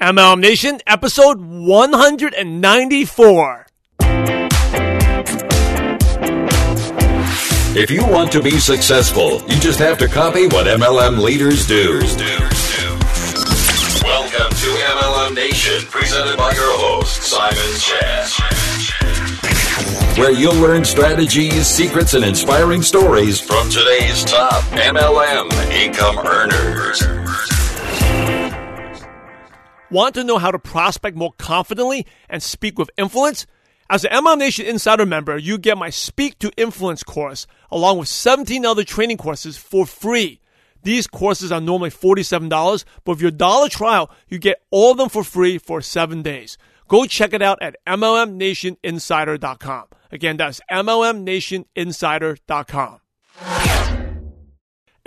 MLM Nation, episode 194. If you want to be successful, you just have to copy what MLM leaders do. Welcome to MLM Nation, presented by your host, Simon Chan. Where you'll learn strategies, secrets, and inspiring stories from today's top MLM income earners. Want to know how to prospect more confidently and speak with influence? As an MLM Nation Insider member, you get my Speak to Influence course along with 17 other training courses for free. These courses are normally $47, but with your dollar trial, you get all of them for free for seven days. Go check it out at MLMNationInsider.com. Again, that's MLMNationInsider.com.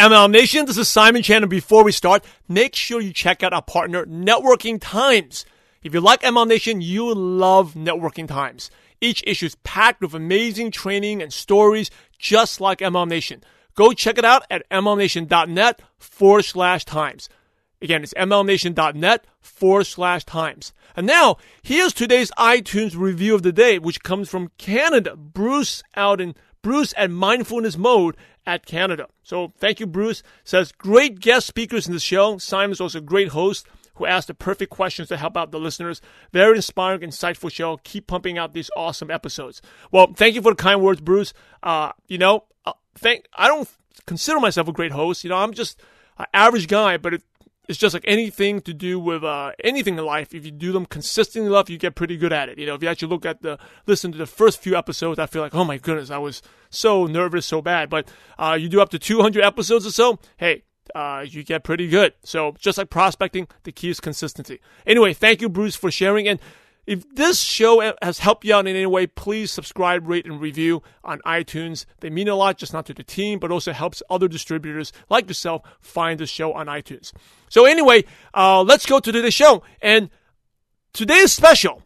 MLM Nation, this is Simon Chan, and before we start, make sure you check out our partner, Networking Times. If you like MLM Nation, you love Networking Times. Each issue is packed with amazing training and stories, just like MLM Nation. Go check it out at MLMNation.net forward slash times. Again, it's MLMNation.net forward slash times. And now, here's today's iTunes review of the day, which comes from Canada. Bruce out in Bruce at Mindfulness Mode at Canada. So thank you, Bruce. Says great guest speakers in the show. Simon's also a great host who asked the perfect questions to help out the listeners. Very inspiring, insightful show. Keep pumping out these awesome episodes. Well, thank you for the kind words, Bruce. Uh, you know, uh, thank. I don't consider myself a great host. You know, I'm just an average guy, but it, it's just like anything to do with uh, anything in life. If you do them consistently enough, you get pretty good at it. You know, if you actually look at the listen to the first few episodes, I feel like, oh my goodness, I was so nervous, so bad. But uh, you do up to 200 episodes or so, hey, uh, you get pretty good. So just like prospecting, the key is consistency. Anyway, thank you, Bruce, for sharing. And if this show has helped you out in any way, please subscribe, rate, and review on iTunes. They mean a lot, just not to the team, but also helps other distributors like yourself find the show on iTunes. So anyway, uh, let's go to today's show. And today's special.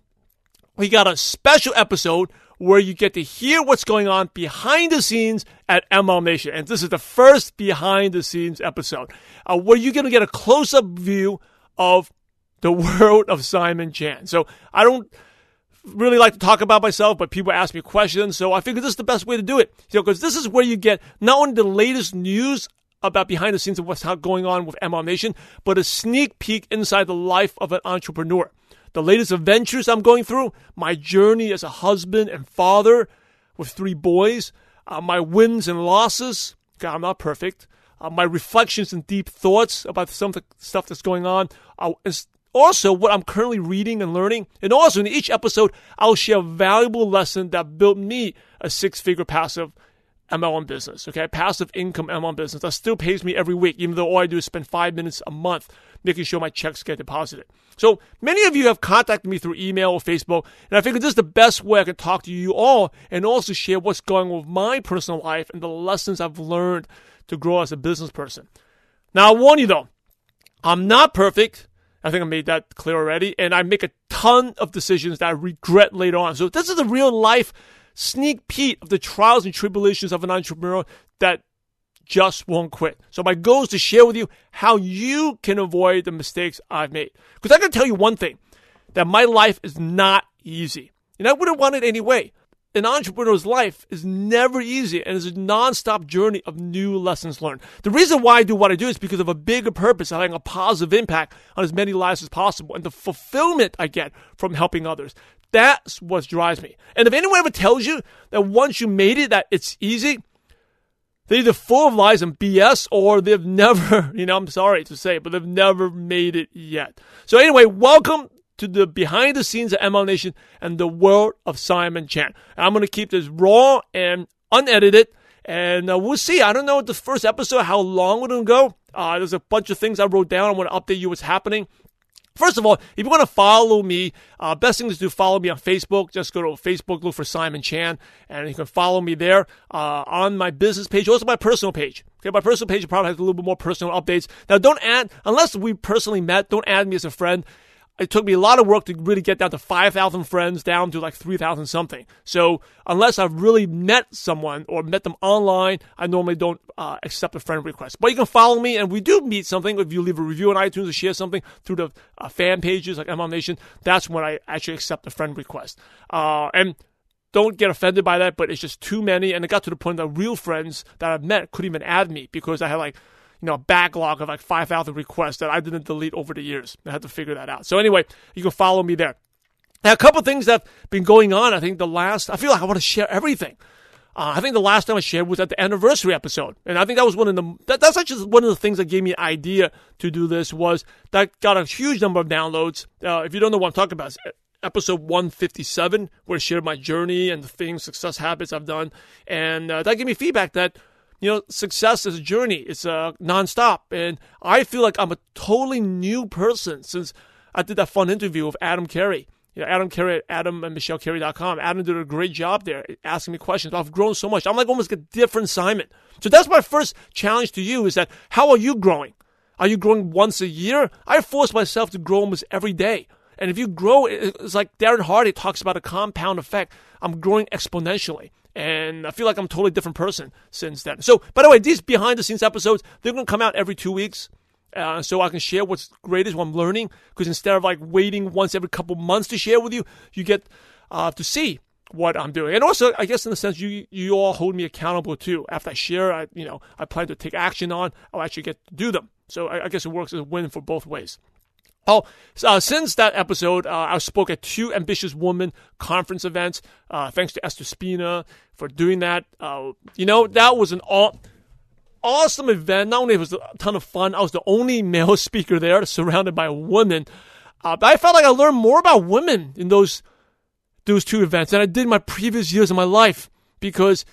We got a special episode where you get to hear what's going on behind the scenes at MLM Nation. And this is the first behind the scenes episode uh, where you're going to get a close up view of the world of Simon Chan. So I don't really like to talk about myself, but people ask me questions. So I figured this is the best way to do it. You know, because this is where you get not only the latest news about behind the scenes of what's going on with MLM Nation, but a sneak peek inside the life of an entrepreneur. The latest adventures I'm going through, my journey as a husband and father with three boys, uh, my wins and losses. God, I'm not perfect. Uh, my reflections and deep thoughts about some of the stuff that's going on. Uh, also what I'm currently reading and learning. And also in each episode, I'll share a valuable lesson that built me a six figure passive MLM business, okay? Passive income MLM business that still pays me every week, even though all I do is spend five minutes a month making sure my checks get deposited. So many of you have contacted me through email or Facebook, and I figured this is the best way I can talk to you all and also share what's going on with my personal life and the lessons I've learned to grow as a business person. Now, I warn you though, I'm not perfect. I think I made that clear already. And I make a ton of decisions that I regret later on. So this is a real life sneak peek of the trials and tribulations of an entrepreneur that just won't quit. So my goal is to share with you how you can avoid the mistakes I've made. Because I can tell you one thing, that my life is not easy. And I wouldn't want it anyway an entrepreneur's life is never easy and is a non-stop journey of new lessons learned. The reason why I do what I do is because of a bigger purpose of having a positive impact on as many lives as possible and the fulfillment I get from helping others. That's what drives me. And if anyone ever tells you that once you made it, that it's easy, they're either full of lies and BS or they've never, you know, I'm sorry to say, but they've never made it yet. So anyway, welcome to the behind the scenes of MLM Nation and the world of Simon Chan. I'm going to keep this raw and unedited. And uh, we'll see. I don't know the first episode, how long to go. Uh, there's a bunch of things I wrote down. I want to update you what's happening. First of all, if you want to follow me, uh, best thing is to follow me on Facebook. Just go to Facebook, look for Simon Chan, and you can follow me there uh, on my business page, also my personal page. Okay, my personal page probably has a little bit more personal updates. Now, don't add unless we personally met. Don't add me as a friend it took me a lot of work to really get down to 5,000 friends, down to like 3,000 something. So unless I've really met someone or met them online, I normally don't uh, accept a friend request. But you can follow me, and we do meet something. If you leave a review on iTunes or share something through the uh, fan pages like MLM Nation, that's when I actually accept a friend request. Uh, and don't get offended by that, but it's just too many. And it got to the point that real friends that I've met couldn't even add me because I had like you know, backlog of like 5,000 requests that I didn't delete over the years. I had to figure that out. So anyway, you can follow me there. Now, a couple things that have been going on. I think the last, I feel like I want to share everything. Uh, I think the last time I shared was at the anniversary episode, and I think that was one of the that, that's actually one of the things that gave me an idea to do this was that got a huge number of downloads. Uh, if you don't know what I'm talking about, episode 157 where I shared my journey and the things, success habits I've done, and uh, that gave me feedback that you know, success is a journey. It's uh, nonstop. And I feel like I'm a totally new person since I did that fun interview with Adam Carey. You know, Adam Carey at adamandmichellecarey.com. Adam did a great job there asking me questions. I've grown so much. I'm like almost a different Simon. So that's my first challenge to you is that how are you growing? Are you growing once a year? I force myself to grow almost every day. And if you grow, it's like Darren Hardy talks about a compound effect. I'm growing exponentially. And I feel like I'm a totally different person since then. So, by the way, these behind the scenes episodes, they're going to come out every two weeks. Uh, so I can share what's great is what I'm learning. Because instead of like waiting once every couple months to share with you, you get uh, to see what I'm doing. And also, I guess in a sense, you you all hold me accountable too. After I share, I you know I plan to take action on. I'll actually get to do them. So I, I guess it works as a win for both ways. Oh, uh, since that episode, uh, I spoke at two Ambitious Woman conference events. Uh, thanks to Esther Spina for doing that. Uh, you know, that was an all, awesome event. Not only was it a ton of fun, I was the only male speaker there, surrounded by women. Uh, but I felt like I learned more about women in those those two events than I did in my previous years of my life because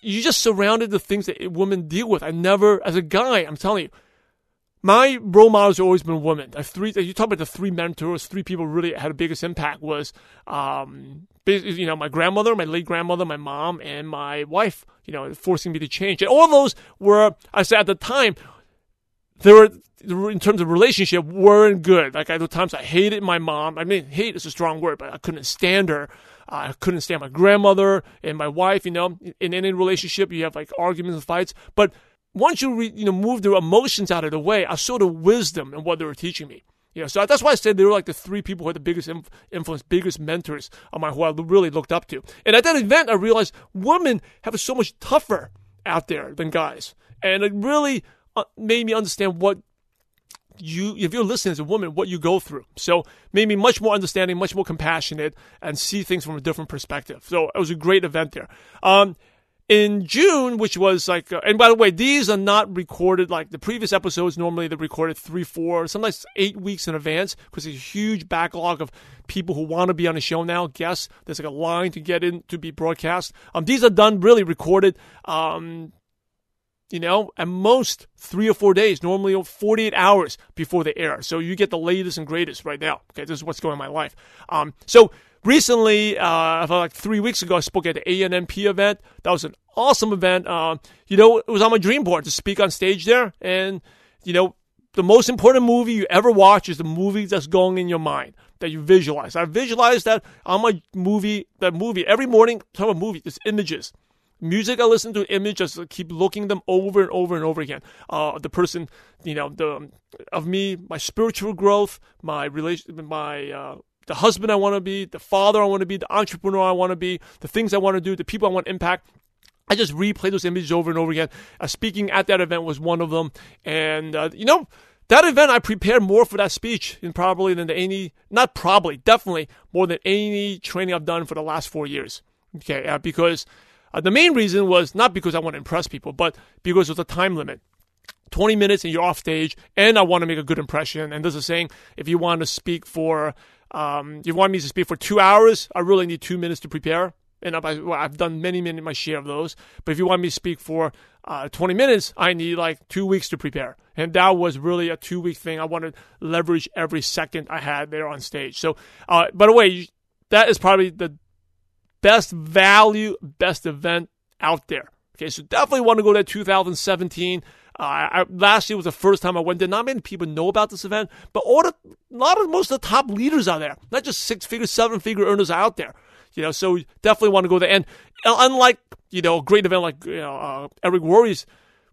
you just surrounded the things that women deal with. I never, as a guy, I'm telling you my role models have always been women. I three. You talk about the three mentors, three people really had the biggest impact was, um, you know, my grandmother, my late grandmother, my mom, and my wife. You know, forcing me to change. And all those were, I said at the time, they were in terms of relationship weren't good. Like at the times, I hated my mom. I mean, hate is a strong word, but I couldn't stand her. I couldn't stand my grandmother and my wife. You know, in any relationship, you have like arguments and fights, but once you re, you know move their emotions out of the way, I saw the wisdom in what they were teaching me. You know, so that's why I said they were like the three people who had the biggest influence, biggest mentors of my who I really looked up to. And at that event, I realized women have it so much tougher out there than guys, and it really uh, made me understand what you, if you're listening as a woman, what you go through. So made me much more understanding, much more compassionate, and see things from a different perspective. So it was a great event there. Um, in June, which was like, uh, and by the way, these are not recorded like the previous episodes. Normally, they're recorded three, four, sometimes eight weeks in advance because there's a huge backlog of people who want to be on the show now. Guests, there's like a line to get in to be broadcast. Um, these are done really recorded. Um, you know, at most three or four days, normally 48 hours before they air. So you get the latest and greatest right now. Okay, this is what's going on in my life. Um, so recently, uh, like three weeks ago, I spoke at the ANMP event. That was an awesome event. Uh, you know, it was on my dream board to speak on stage there. And, you know, the most important movie you ever watch is the movie that's going in your mind that you visualize. I visualize that on my movie, that movie every morning. Talk about movie, there's images. Music I listen to, images, I keep looking them over and over and over again. Uh, the person, you know, the of me, my spiritual growth, my relation, my uh, the husband I want to be, the father I want to be, the entrepreneur I want to be, the things I want to do, the people I want to impact. I just replay those images over and over again. Uh, speaking at that event was one of them. And, uh, you know, that event, I prepared more for that speech in probably than any, not probably, definitely more than any training I've done for the last four years. Okay, uh, because uh, the main reason was not because I want to impress people, but because of the time limit. 20 minutes and you're off stage, and I want to make a good impression. And there's a saying if you want to speak for um, you want me to speak for two hours? I really need two minutes to prepare. And I've, I've done many, many, my share of those. But if you want me to speak for uh, 20 minutes, I need like two weeks to prepare. And that was really a two week thing. I wanted to leverage every second I had there on stage. So, uh, by the way, that is probably the best value, best event out there. Okay, so definitely want to go to 2017. Uh, I, last year was the first time I went there. Not many people know about this event, but all the, lot of most of the top leaders are there. Not just six figure, seven figure earners out there. You know, so definitely want to go there. And uh, unlike you know a great event like you know, uh, Eric Worre's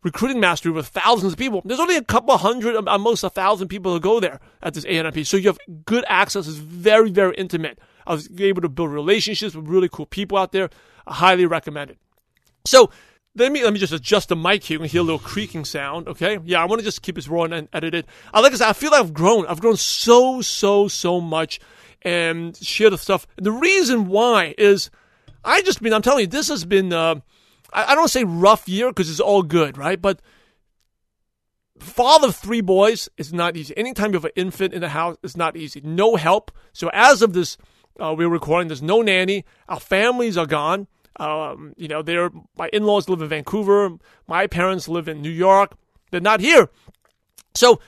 recruiting mastery with thousands of people, there's only a couple hundred, almost a thousand people to go there at this ANMP. So you have good access. It's very very intimate. I was able to build relationships with really cool people out there. I highly recommend it. So let me let me just adjust the mic here. You can hear a little creaking sound. Okay, yeah, I want to just keep this raw and edited. I like I said, I feel like I've grown. I've grown so so so much, and share the stuff. The reason why is I just mean I'm telling you this has been. Uh, I, I don't say rough year because it's all good, right? But father of three boys is not easy. Anytime you have an infant in the house, it's not easy. No help. So as of this, uh, we're recording. There's no nanny. Our families are gone. Um, you know, they're my in-laws live in Vancouver. My parents live in New York. They're not here. So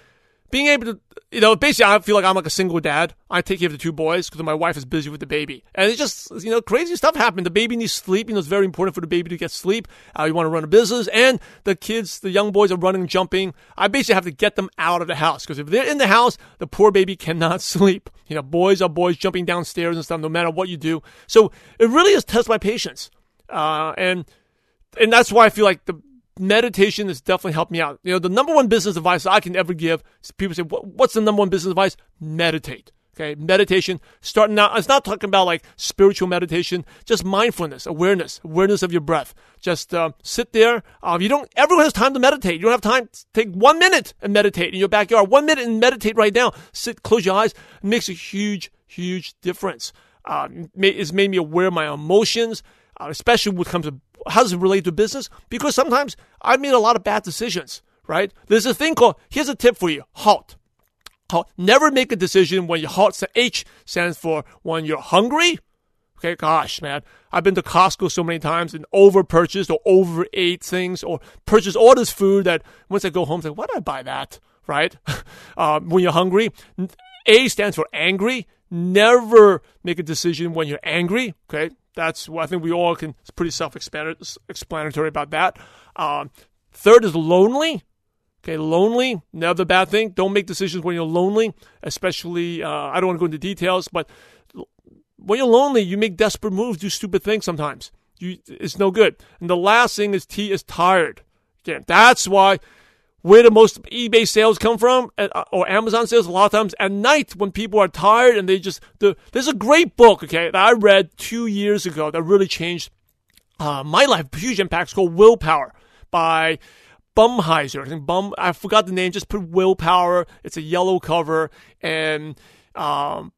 being able to, you know, basically, I feel like I'm like a single dad. I take care of the two boys because my wife is busy with the baby, and it's just, you know, crazy stuff happened. The baby needs sleep. You know, it's very important for the baby to get sleep. Uh, you want to run a business, and the kids, the young boys, are running, jumping. I basically have to get them out of the house because if they're in the house, the poor baby cannot sleep. You know, boys are boys jumping downstairs and stuff, no matter what you do. So it really is test my patience. Uh, and and that's why I feel like the meditation has definitely helped me out. You know, the number one business advice I can ever give people say, what's the number one business advice? Meditate. Okay, meditation. Starting out, it's not talking about like spiritual meditation, just mindfulness, awareness, awareness of your breath. Just uh, sit there. Uh, you don't. Everyone has time to meditate. You don't have time. Take one minute and meditate in your backyard. One minute and meditate right now. Sit, close your eyes. It makes a huge, huge difference. Uh, it's made me aware of my emotions especially when it comes to how does it relate to business? Because sometimes I made a lot of bad decisions, right? There's a thing called, here's a tip for you halt. Halt. Never make a decision when your halt, H stands for when you're hungry. Okay, gosh, man. I've been to Costco so many times and over purchased or over ate things or purchased all this food that once I go home, I say, why did I buy that? Right? Uh, when you're hungry. A stands for angry. Never make a decision when you're angry. Okay, that's I think we all can. It's pretty self-explanatory about that. Um, third is lonely. Okay, lonely, never bad thing. Don't make decisions when you're lonely, especially. Uh, I don't want to go into details, but when you're lonely, you make desperate moves, do stupid things sometimes. You, it's no good. And the last thing is T is tired. Again, that's why where the most eBay sales come from uh, or Amazon sales a lot of times at night when people are tired and they just the, there's a great book okay that I read two years ago that really changed uh, my life huge impact. It's called Willpower by Bumheiser. I think Bum I forgot the name. Just put Willpower. It's a yellow cover and um,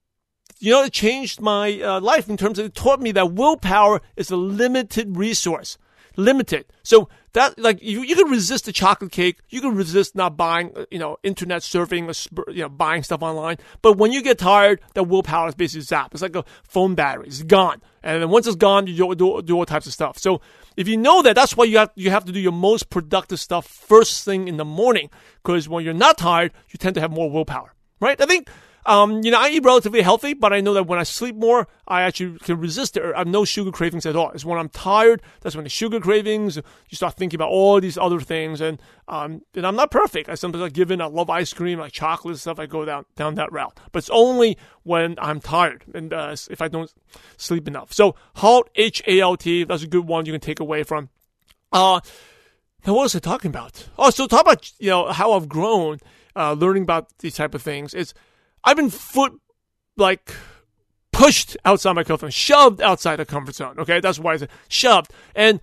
you know it changed my uh, life in terms of it taught me that willpower is a limited resource limited. So that like you, you can resist the chocolate cake, you can resist not buying, uh, you know, internet surfing, or you know, buying stuff online. But when you get tired, that willpower is basically zapped. It's like a phone battery; it's gone. And then once it's gone, you do, do, do all types of stuff. So if you know that, that's why you have you have to do your most productive stuff first thing in the morning. Because when you're not tired, you tend to have more willpower, right? I think um, you know, I eat relatively healthy, but I know that when I sleep more, I actually can resist it. I have no sugar cravings at all. It's when I'm tired, that's when the sugar cravings, you start thinking about all these other things. And, um, and I'm not perfect. I sometimes I give in. I love ice cream, like chocolate stuff. I go down, down that route. But it's only when I'm tired and, uh, if I don't sleep enough. So HALT, H-A-L-T, that's a good one you can take away from. Uh, now what was I talking about? Oh, so talk about, you know, how I've grown, uh, learning about these type of things. It's, I've been foot like pushed outside my comfort zone, shoved outside the comfort zone. Okay, that's why I said shoved. And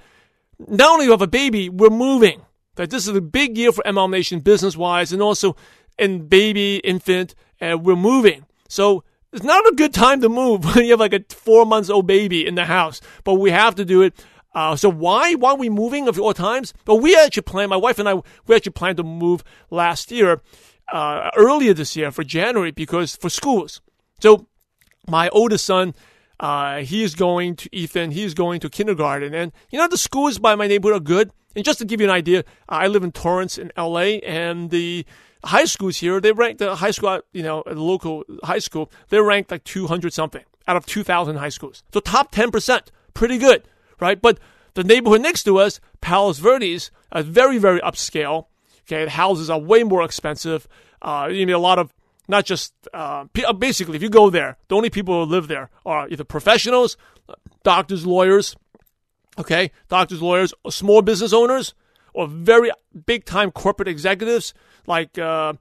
not only do we have a baby, we're moving. That this is a big year for MLM Nation business wise, and also in baby, infant, and we're moving. So it's not a good time to move when you have like a four months old baby in the house, but we have to do it. Uh, so why why are we moving of all times? But we actually plan. My wife and I we actually planned to move last year, uh, earlier this year for January because for schools. So my oldest son, uh, he is going to Ethan. He is going to kindergarten, and you know the schools by my neighborhood are good. And just to give you an idea, I live in Torrance in L.A. and the high schools here they rank the high school, you know, the local high school. They're ranked like 200 something out of 2,000 high schools. So top 10 percent, pretty good, right? But the neighborhood next to us, Palos Verdes, a very very upscale Okay, the houses are way more expensive. Uh, you need a lot of not just uh, basically if you go there, the only people who live there are either professionals, doctors, lawyers. Okay, doctors, lawyers, small business owners, or very big time corporate executives. Like uh,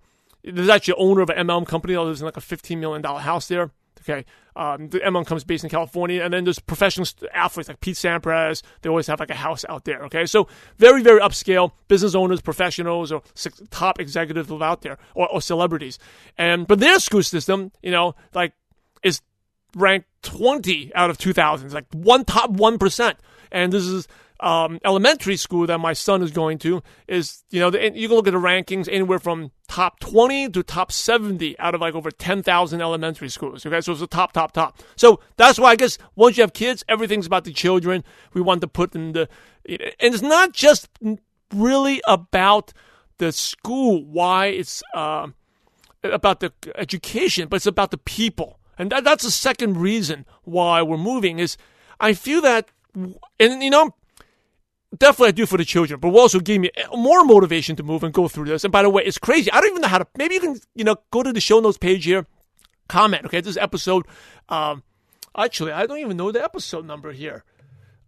there's actually owner of an MLM company that lives in like a $15 million house there. Okay. Um, the MLM comes based in California. And then there's professional athletes like Pete Sampras. They always have like a house out there. Okay. So very, very upscale business owners, professionals, or top executives out there or, or celebrities. And, but their school system, you know, like is ranked 20 out of 2000. It's like one top 1%. And this is um, elementary school that my son is going to is, you know, the, you can look at the rankings anywhere from top 20 to top 70 out of like over 10,000 elementary schools. Okay. So it's the top, top, top. So that's why I guess once you have kids, everything's about the children. We want to put in the, and it's not just really about the school, why it's, uh, about the education, but it's about the people. And that, that's the second reason why we're moving is I feel that, and you know, definitely I do for the children, but also gave me more motivation to move and go through this. And by the way, it's crazy. I don't even know how to. Maybe you can, you know, go to the show notes page here, comment. Okay, this episode. Um, actually, I don't even know the episode number here.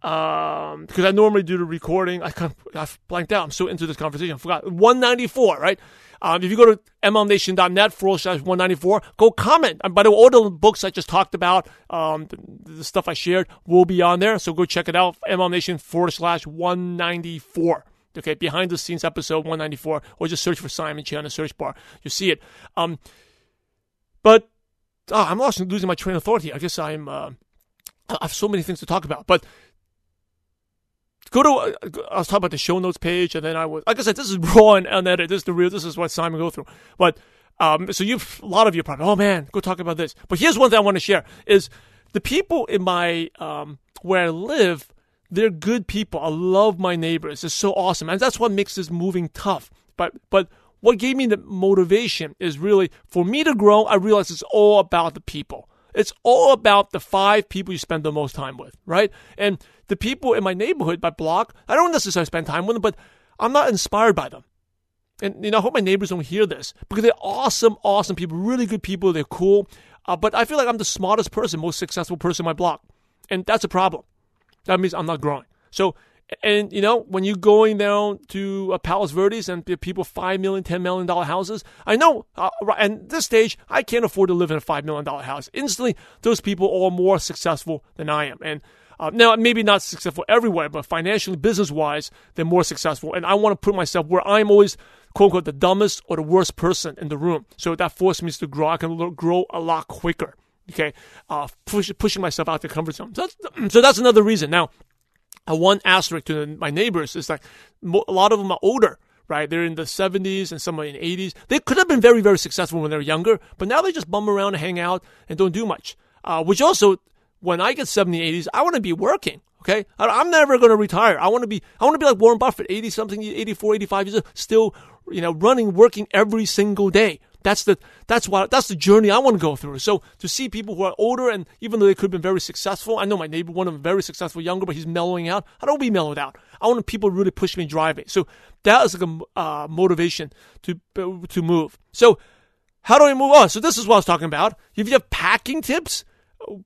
Um, because I normally do the recording. I kind of I blanked out. I'm so into this conversation. I forgot 194, right? Um, if you go to mlmnation.net forward slash 194, go comment. And by the way, all the books I just talked about, um, the, the, stuff I shared will be on there. So go check it out. mlmnation forward slash 194. Okay, behind the scenes episode 194, or just search for Simon Chan in the search bar. You'll see it. Um, but oh, I'm lost losing my train of thought here. I guess I'm. Uh, I have so many things to talk about, but go to I was talking about the show notes page, and then I was like I said, this is raw and unedited. This is the real. This is what Simon go through. But um, so you a lot of you probably, oh man, go talk about this. But here's one thing I want to share is the people in my um, where I live. They're good people. I love my neighbors. It's so awesome, and that's what makes this moving tough. But but what gave me the motivation is really for me to grow. I realized it's all about the people. It's all about the five people you spend the most time with, right? And the people in my neighborhood, my block, I don't necessarily spend time with them, but I'm not inspired by them. And you know, I hope my neighbors don't hear this because they're awesome, awesome people, really good people. They're cool, uh, but I feel like I'm the smartest person, most successful person in my block, and that's a problem. That means I'm not growing. So and you know, when you're going down to uh, Palos Verdes and people five million, ten million dollar houses, I know. Uh, and this stage, I can't afford to live in a five million dollar house. Instantly, those people are more successful than I am. And uh, now, maybe not successful everywhere, but financially, business wise, they're more successful. And I want to put myself where I'm always, quote unquote, the dumbest or the worst person in the room. So that forces me to grow. I can grow a lot quicker. Okay, uh, push, pushing myself out of the comfort zone. So that's, so that's another reason. Now, a one asterisk to my neighbors is like a lot of them are older right? They're in the 70s and some are in the 80s. They could have been very, very successful when they were younger, but now they just bum around and hang out and don't do much. Uh, which also, when I get 70, 80s, I want to be working. Okay, I'm never going to retire. I want to be, I want to be like Warren Buffett, 80 something, 84, 85 years, still, you know, running, working every single day. That's the that's what that's the journey I want to go through. So to see people who are older and even though they could have been very successful, I know my neighbor, one of them, very successful, younger, but he's mellowing out. I don't be mellowed out. I want people really push me, drive me. So that is like a uh, motivation to to move. So how do I move on? So this is what I was talking about. If you have packing tips,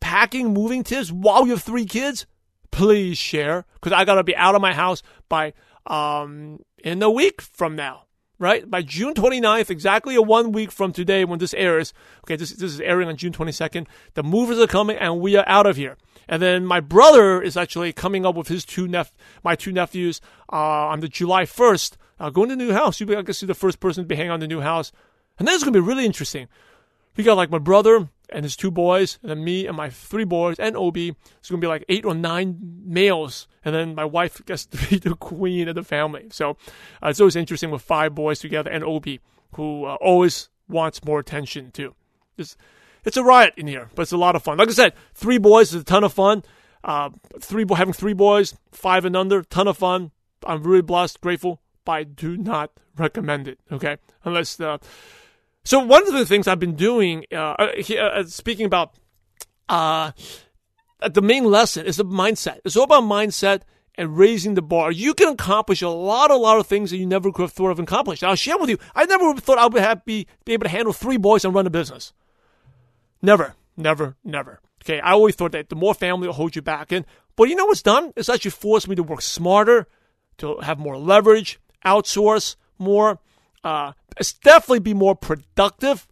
packing, moving tips while you have three kids, please share because I gotta be out of my house by um in a week from now right? By June 29th, exactly a one week from today when this airs. Okay, this, this is airing on June 22nd. The movers are coming and we are out of here. And then my brother is actually coming up with his two nep- my two nephews uh, on the July 1st, uh, going to the new house. You'll be, I guess, the first person to be hanging on the new house. And then it's going to be really interesting. We got like my brother, and his two boys, and then me and my three boys and Obi. It's gonna be like eight or nine males, and then my wife gets to be the queen of the family. So uh, it's always interesting with five boys together and Obi, who uh, always wants more attention too. It's, it's a riot in here, but it's a lot of fun. Like I said, three boys is a ton of fun. Uh, three having three boys, five and under, ton of fun. I'm really blessed, grateful, but I do not recommend it. Okay, unless the so one of the things I've been doing, uh, uh, uh, speaking about uh, the main lesson is the mindset. It's all about mindset and raising the bar, you can accomplish a lot, a lot of things that you never could have thought of accomplishing. I'll share with you. I never thought I would have be, be able to handle three boys and run a business. Never, never, never. Okay, I always thought that the more family will hold you back. And but you know what's done? It's actually forced me to work smarter, to have more leverage, outsource more. Uh, definitely be more productive.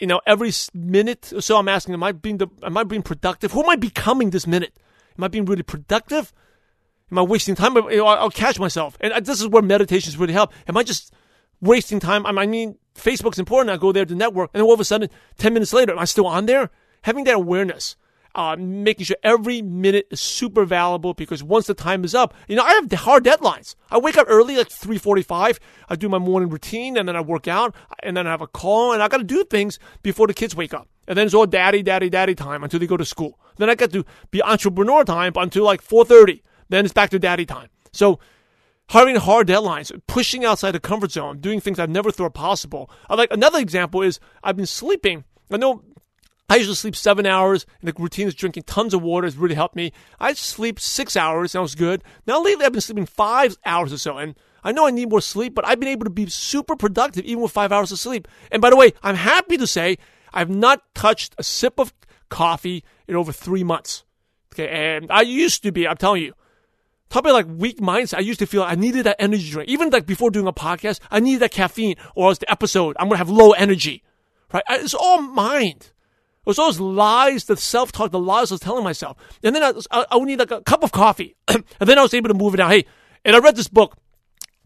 You know, every minute or so, I'm asking, am I being the, am I being productive? Who am I becoming this minute? Am I being really productive? Am I wasting time? You know, I'll catch myself, and this is where meditations really help. Am I just wasting time? I mean, Facebook's important. I go there to network, and then all of a sudden, ten minutes later, am I still on there? Having that awareness uh, making sure every minute is super valuable because once the time is up, you know, I have hard deadlines. I wake up early, like 3.45. I do my morning routine and then I work out and then I have a call and I got to do things before the kids wake up. And then it's all daddy, daddy, daddy time until they go to school. Then I get to be entrepreneur time until like 4.30. Then it's back to daddy time. So having hard deadlines, pushing outside the comfort zone, doing things I've never thought possible. I like another example is I've been sleeping. I know I usually sleep seven hours, and the routine is drinking tons of water has really helped me. I sleep six hours, was good. Now lately, I've been sleeping five hours or so, and I know I need more sleep, but I've been able to be super productive even with five hours of sleep. And by the way, I'm happy to say I've not touched a sip of coffee in over three months. Okay, and I used to be, I'm telling you, talking like weak mindset. I used to feel I needed that energy drink. Even like before doing a podcast, I needed that caffeine, or else the episode I'm gonna have low energy. Right? It's all mind. It was those lies, the self talk, the lies I was telling myself. And then I, I, I would need like a cup of coffee. and then I was able to move it out. Hey, and I read this book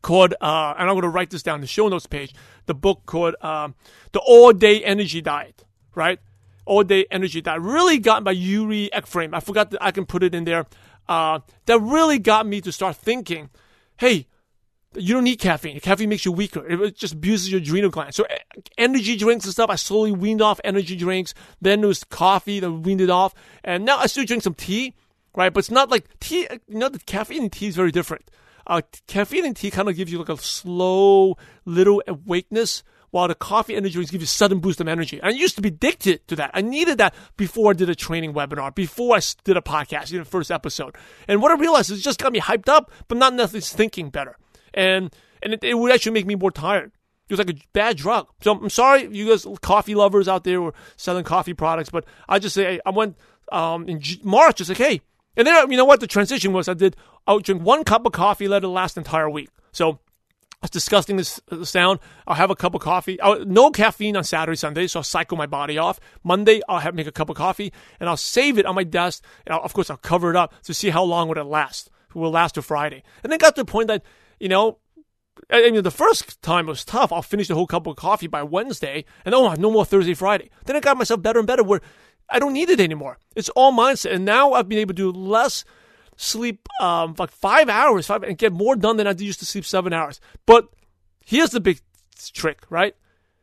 called, uh, and I'm going to write this down, the show notes page, the book called um, The All Day Energy Diet, right? All Day Energy Diet. Really got by Yuri Eckframe. I forgot that I can put it in there. Uh, that really got me to start thinking, hey, you don't need caffeine. Caffeine makes you weaker. It just abuses your adrenal glands. So energy drinks and stuff, I slowly weaned off energy drinks. Then there was coffee that weaned it off. And now I still drink some tea, right? But it's not like tea, you know, the caffeine in tea is very different. Uh, caffeine in tea kind of gives you like a slow little awakeness while the coffee energy drinks give you a sudden boost of energy. I used to be addicted to that. I needed that before I did a training webinar, before I did a podcast, you know, first episode. And what I realized is it just got me hyped up, but not necessarily thinking better and and it, it, would actually make me more tired. It was like a bad drug. So I'm sorry, you guys, coffee lovers out there, were selling coffee products, but I just say I went um, in March. It's like, hey, and then you know what? The transition was I did. I would drink one cup of coffee, let it last the entire week. So it's disgusting this uh, sound. I'll have a cup of coffee. I'll, no caffeine on Saturday, Sunday, so I'll cycle my body off. Monday, I'll have make a cup of coffee and I'll save it on my desk. And I'll, of course, I'll cover it up to see how long would it last. It will last to Friday. And then got to the point that you know, I mean, the first time was tough. I'll finish the whole cup of coffee by Wednesday, and oh, no more Thursday, Friday. Then I got myself better and better where I don't need it anymore. It's all mindset. And now I've been able to do less sleep, um, like five hours, five, and get more done than I used to sleep seven hours. But here's the big trick, right?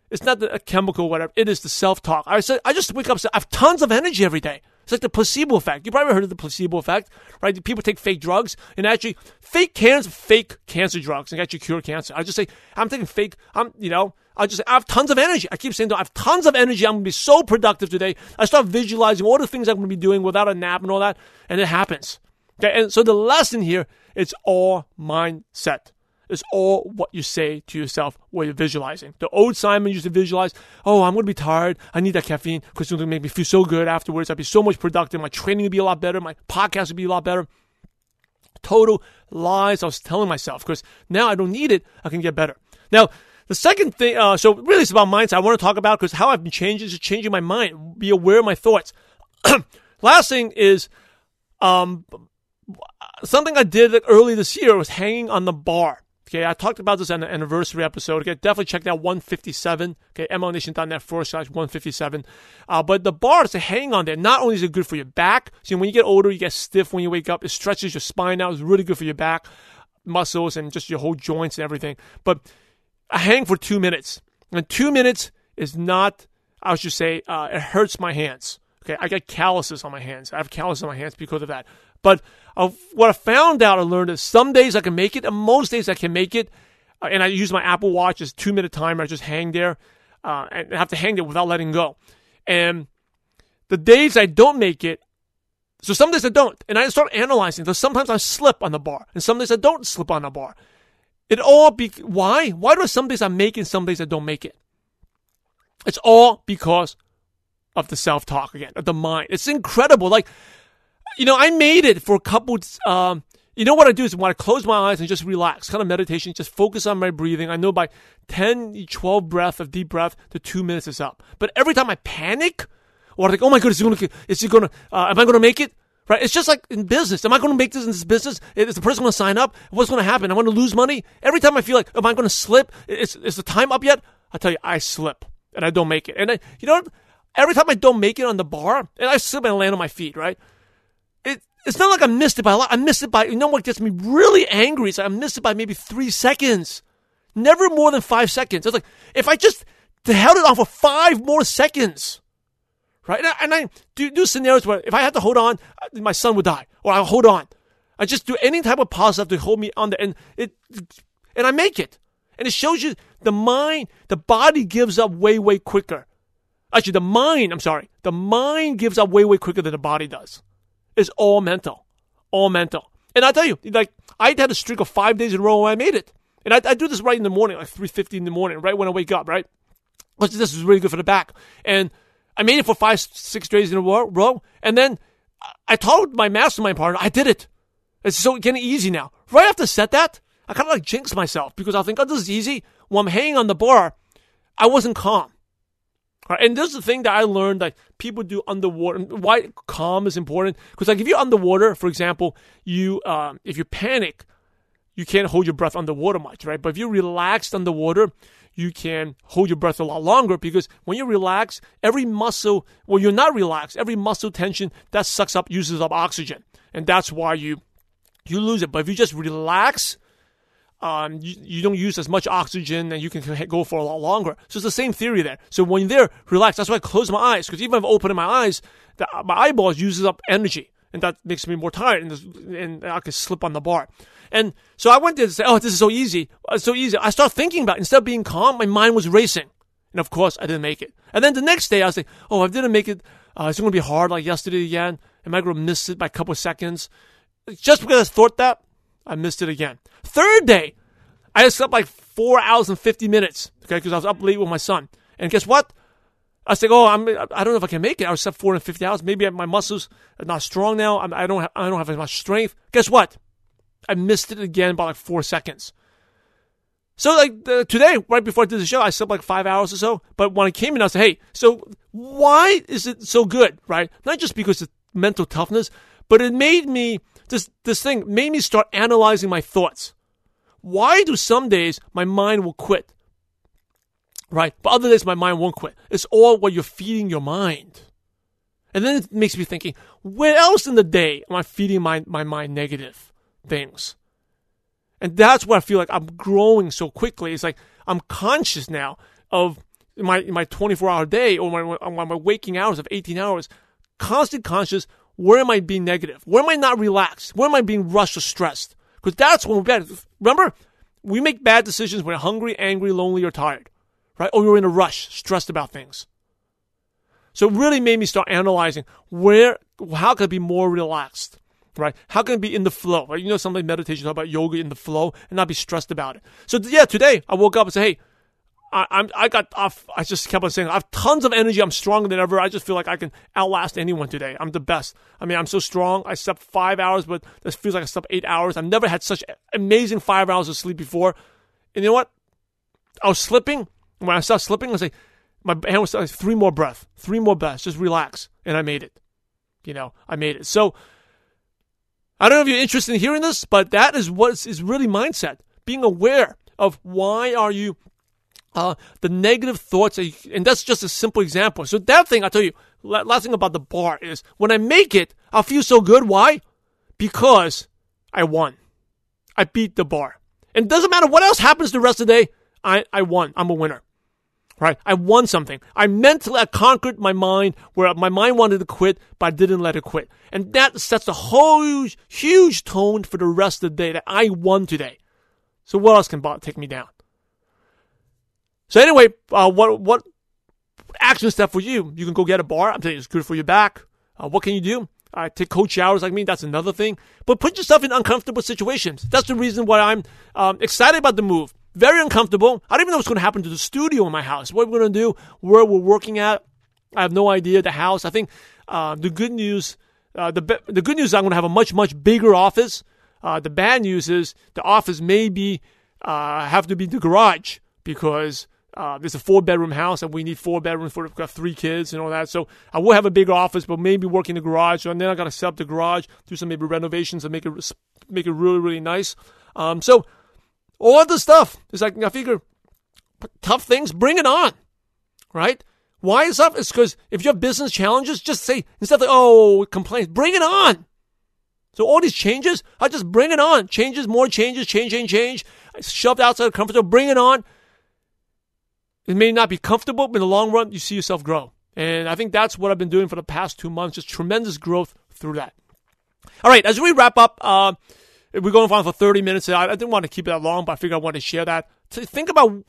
It's not the, a chemical, whatever. It is the self talk. I said, I just wake up, I have tons of energy every day. It's like the placebo effect. You probably heard of the placebo effect, right? People take fake drugs and actually fake cancer, fake cancer drugs and actually cure cancer. I just say, I'm taking fake, I'm, you know, I just say, I have tons of energy. I keep saying, I have tons of energy. I'm going to be so productive today. I start visualizing all the things I'm going to be doing without a nap and all that. And it happens. Okay. And so the lesson here, it's all mindset. It's all what you say to yourself while you're visualizing. The old Simon used to visualize, oh, I'm going to be tired. I need that caffeine because it's going to make me feel so good afterwards. I'd be so much productive. My training would be a lot better. My podcast would be a lot better. Total lies I was telling myself because now I don't need it. I can get better. Now, the second thing, uh, so really it's about mindset I want to talk about because how I've been changing is changing my mind, be aware of my thoughts. Last thing is, um, something I did early this year was hanging on the bar. Okay, I talked about this on the anniversary episode. Okay, definitely check that 157. Okay, mlmnation.net forward slash 157. Uh, but the bar is to hang on there. Not only is it good for your back, so when you get older, you get stiff when you wake up. It stretches your spine out. It's really good for your back muscles and just your whole joints and everything. But I hang for two minutes. And two minutes is not, I should say, uh, it hurts my hands. Okay, I get calluses on my hands. I have calluses on my hands because of that. But uh, what I found out, I learned is some days I can make it, and most days I can make it. Uh, and I use my Apple Watch as two minute timer. I just hang there uh, and have to hang there without letting go. And the days I don't make it, So some days I don't. And I start analyzing. So sometimes I slip on the bar. And some days I don't slip on the bar. It all be why? Why do some days I make it, and some days I don't make it? It's all because of the self talk again, of the mind. It's incredible. Like, you know, I made it for a couple. Um, you know what I do is when I close my eyes and just relax, kind of meditation, just focus on my breathing. I know by 10, 12 breath of deep breath, the two minutes is up. But every time I panic, or think, oh my goodness, is it gonna, is it gonna, uh, am I gonna make it? Right? It's just like in business. Am I going to make this in this business? Is the person going to sign up? What's going to happen? I'm going to lose money. Every time I feel like, am I going to slip? Is, is the time up yet? I tell you, I slip and I don't make it. And I, you know, every time I don't make it on the bar, and I slip and land on my feet, right? It, it's not like I missed it by a lot. I missed it by, you know what gets me really angry is I missed it by maybe three seconds. Never more than five seconds. It's like, if I just held it on for five more seconds, right? And I, and I do, do scenarios where if I had to hold on, uh, my son would die, or I'll hold on. I just do any type of positive to hold me on there, and it, and I make it. And it shows you the mind, the body gives up way, way quicker. Actually, the mind, I'm sorry, the mind gives up way, way quicker than the body does. It's all mental. All mental. And I tell you, like, I had a streak of five days in a row when I made it. And I, I do this right in the morning, like 3.50 in the morning, right when I wake up, right? Which this is really good for the back. And I made it for five, six days in a row. And then I told my mastermind partner, I did it. It's so getting easy now. Right after I said that, I kind of like jinxed myself because I think, oh, this is easy. When I'm hanging on the bar, I wasn't calm. Right? And this is the thing that I learned that people do underwater. Why calm is important? Because like if you're underwater, for example, you um, if you panic, you can't hold your breath underwater much, right? But if you're relaxed underwater, you can hold your breath a lot longer because when you relax, every muscle, well, you're not relaxed, every muscle tension that sucks up uses up oxygen. And that's why you you lose it. But if you just relax, um, you, you, don't use as much oxygen and you can go for a lot longer. So it's the same theory there. So when you're there, relax. That's why I close my eyes because even if I open my eyes, the, my eyeballs uses up energy and that makes me more tired and, and I can slip on the bar. And so I went there to say, oh, this is so easy. It's so easy. I started thinking about it. Instead of being calm, my mind was racing. And of course, I didn't make it. And then the next day, I was like, oh, I didn't make it. Uh, it's going to be hard like yesterday again. Am I going to miss it by a couple of seconds? Just because I thought that, I missed it again. Third day, I slept like four hours and 50 minutes, okay, because I was up late with my son. And guess what? I like, oh, I'm, I don't know if I can make it. I was up 450 hours. Maybe my muscles are not strong now. I'm, I don't, have, I don't have as much strength. Guess what? I missed it again by like four seconds. So like uh, today, right before I did the show, I slept like five hours or so. But when I came in, I said, "Hey, so why is it so good?" Right? Not just because of mental toughness, but it made me this this thing made me start analyzing my thoughts. Why do some days my mind will quit? Right? But other days my mind won't quit. It's all what you're feeding your mind. And then it makes me thinking, where else in the day am I feeding my, my mind negative things? And that's where I feel like I'm growing so quickly. It's like I'm conscious now of my my 24 hour day or my, my, my waking hours of 18 hours, constant conscious. Where am I being negative? Where am I not relaxed? Where am I being rushed or stressed? Because that's when we're bad. Remember, we make bad decisions when we're hungry, angry, lonely, or tired, right? Or you're in a rush, stressed about things. So it really made me start analyzing where, how can I be more relaxed, right? How can I be in the flow? Right? You know, some meditation talk about yoga in the flow and not be stressed about it. So yeah, today I woke up and said, hey, I, I'm I got off. I just kept on saying I have tons of energy. I'm stronger than ever. I just feel like I can outlast anyone today. I'm the best. I mean, I'm so strong. I slept five hours, but this feels like I slept eight hours. I've never had such amazing five hours of sleep before. And you know what? I was slipping. When I started slipping, I was like, my hand was like three more breath, three more breaths. Just relax, and I made it. You know, I made it. So I don't know if you're interested in hearing this, but that is what is really mindset. Being aware of why are you uh, the negative thoughts, you, and that's just a simple example. So that thing, I'll tell you, last thing about the bar is when I make it, I'll feel so good. Why? Because I won. I beat the bar. And it doesn't matter what else happens the rest of the day, I, I won. I'm a winner. Right? I won something. I mentally I conquered my mind where my mind wanted to quit, but I didn't let it quit. And that sets a huge, huge tone for the rest of the day that I won today. So what else can take me down? So anyway, uh, what what action step for you? You can go get a bar. I'm telling you, it's good for your back. Uh, what can you do? uh, take cold showers like me. That's another thing. But put yourself in uncomfortable situations. That's the reason why I'm um, excited about the move. Very uncomfortable. I don't even know what's going to happen to the studio in my house. What we're going to do, where we're working at. I have no idea. The house. I think uh, the good news, uh, the the good news is I'm going to have a much much bigger office. Uh, the bad news is the office may be uh, have to be the garage because uh, there's a four bedroom house and we need four bedrooms for got three kids and all that. So I will have a big office, but maybe work in the garage. And then I got to set up the garage, do some maybe renovations and make it make it really really nice. Um, so all the stuff is like I figure tough things, bring it on, right? Why is tough? It's because if you have business challenges, just say instead of oh complaints, bring it on. So all these changes, I just bring it on. Changes, more changes, change, change, change. Shoved outside the comfort zone, bring it on. It may not be comfortable, but in the long run, you see yourself grow. And I think that's what I've been doing for the past two months, just tremendous growth through that. All right, as we wrap up, uh, we're going on for 30 minutes. I, didn't want to keep it that long, but I figured I wanted to share that. To think about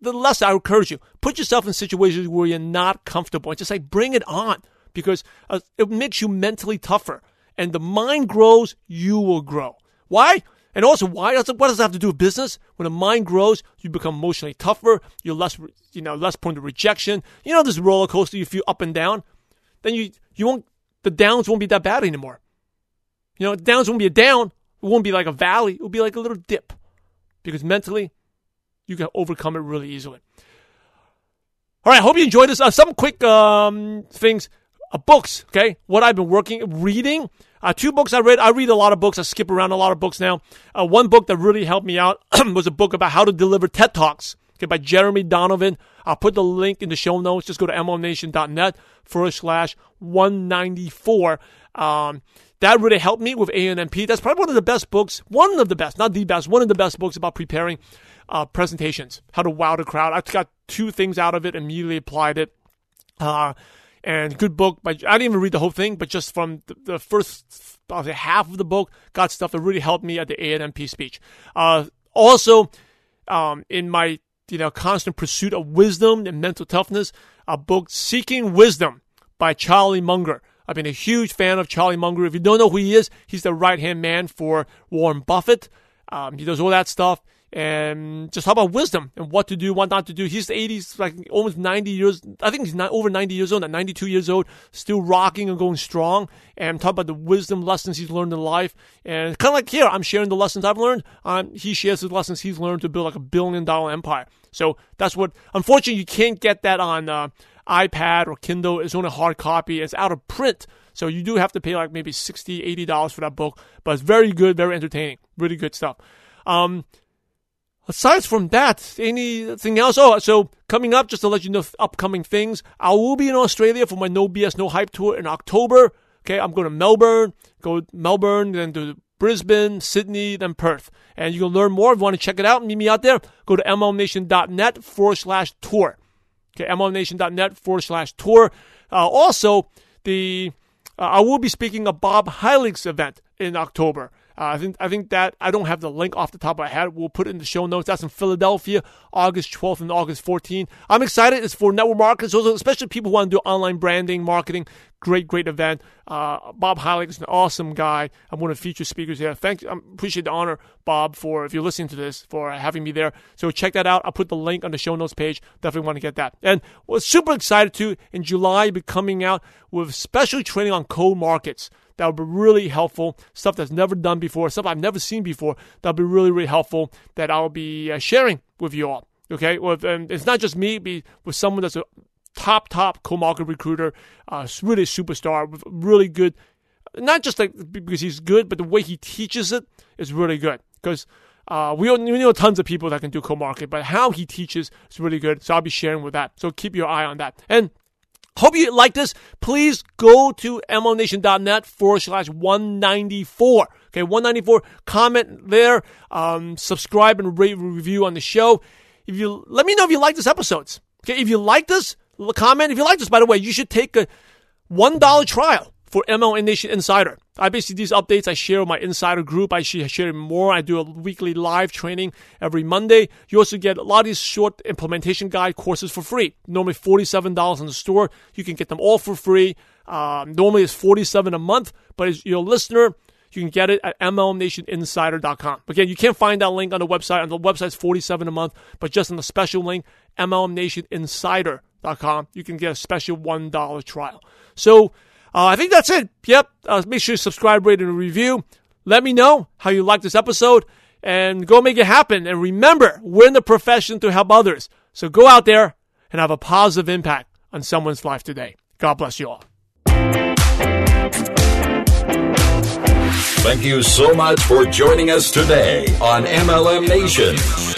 the lesson I encourage you. Put yourself in situations where you're not comfortable and just say, bring it on because uh, it makes you mentally tougher. And the mind grows, you will grow. Why? And also, why does it, what does it have to do with business? When the mind grows, you become emotionally tougher. You're less, you know, less prone to rejection. You know, this roller coaster you feel up and down. Then you, you won't, the downs won't be that bad anymore. You know, downs won't be a down. It won't be like a valley. It will be like a little dip because mentally, you can overcome it really easily. All right, I hope you enjoyed this. Uh, some quick um, things. Uh, books, okay? What I've been working, reading. Uh, two books I read. I read a lot of books. I skip around a lot of books now. Uh, one book that really helped me out was a book about how to deliver TED Talks, okay, by Jeremy Donovan. I'll put the link in the show notes. Just go to mlmnation.net forward slash 194. Um, that really helped me with ANMP. That's probably one of the best books, one of the best, not the best, one of the best books about preparing uh, presentations, how to wow the crowd. I got two things out of it, immediately applied it. Uh, and good book. But I didn't even read the whole thing, but just from the, the first about half of the book, got stuff that really helped me at the ANMP speech. Uh, also, um, in my you know constant pursuit of wisdom and mental toughness, a book "Seeking Wisdom" by Charlie Munger. I've been a huge fan of Charlie Munger. If you don't know who he is, he's the right hand man for Warren Buffett. Um, he does all that stuff and just how about wisdom and what to do, what not to do. He's 80s, like almost 90 years. I think he's not over 90 years old, at 92 years old, still rocking and going strong. And I'm about the wisdom lessons he's learned in life. And kind of like here, I'm sharing the lessons I've learned. Um, he shares the lessons he's learned to build like a billion dollar empire. So that's what, unfortunately, you can't get that on uh, iPad or Kindle. It's only a hard copy. It's out of print. So you do have to pay like maybe 60 $80 for that book. But it's very good, very entertaining. Really good stuff. Um, Aside from that, anything else? Oh, so coming up, just to let you know upcoming things, I will be in Australia for my No BS No Hype tour in October. Okay, I'm going to Melbourne, go Melbourne, then to Brisbane, Sydney, then Perth. And you can learn more if you want to check it out. Meet me out there. Go to mlmnation.net forward slash tour. Okay, mlmnation.net forward slash tour. Uh, also, the uh, I will be speaking at Bob Heilig's event in October. Uh, I think I think that I don't have the link off the top of my head. We'll put it in the show notes. That's in Philadelphia, August 12th and August 14th. I'm excited. It's for network marketers, especially people who want to do online branding, marketing. Great, great event. Uh, Bob Heilig is an awesome guy. I'm one of the featured speakers there. Thank you. I appreciate the honor, Bob, for if you're listening to this, for having me there. So check that out. I'll put the link on the show notes page. Definitely want to get that. And was super excited to in July be coming out with special training on cold markets that would be really helpful. Stuff that's never done before, stuff I've never seen before. That'll be really, really helpful that I'll be uh, sharing with you all. Okay, well, and it's not just me, be with someone that's a top, top cold market recruiter, uh, really superstar, really good. Not just like because he's good, but the way he teaches it is really good. Because uh, we, we know tons of people that can do cold market, but how he teaches is really good. So I'll be sharing with that. So keep your eye on that. And Hope you like this. Please go to mlmnation.net forward slash 194. Okay, 194. Comment there. Um, subscribe and rate review on the show. If you let me know if you like this episodes. Okay, if you like this, comment. If you like this, by the way, you should take a one dollar trial for MLM Nation Insider. I basically these updates I share with my insider group. I share more. I do a weekly live training every Monday. You also get a lot of these short implementation guide courses for free. Normally forty-seven dollars in the store. You can get them all for free. Um, normally it's 47 a month, but as your listener, you can get it at MLMNationInsider.com. Again, you can't find that link on the website. On the website's 47 a month, but just on the special link, MLMNationInsider.com, you can get a special $1 trial. So uh, I think that's it. Yep. Uh, make sure you subscribe, rate, and review. Let me know how you like this episode and go make it happen. And remember, we're in the profession to help others. So go out there and have a positive impact on someone's life today. God bless you all. Thank you so much for joining us today on MLM Nation.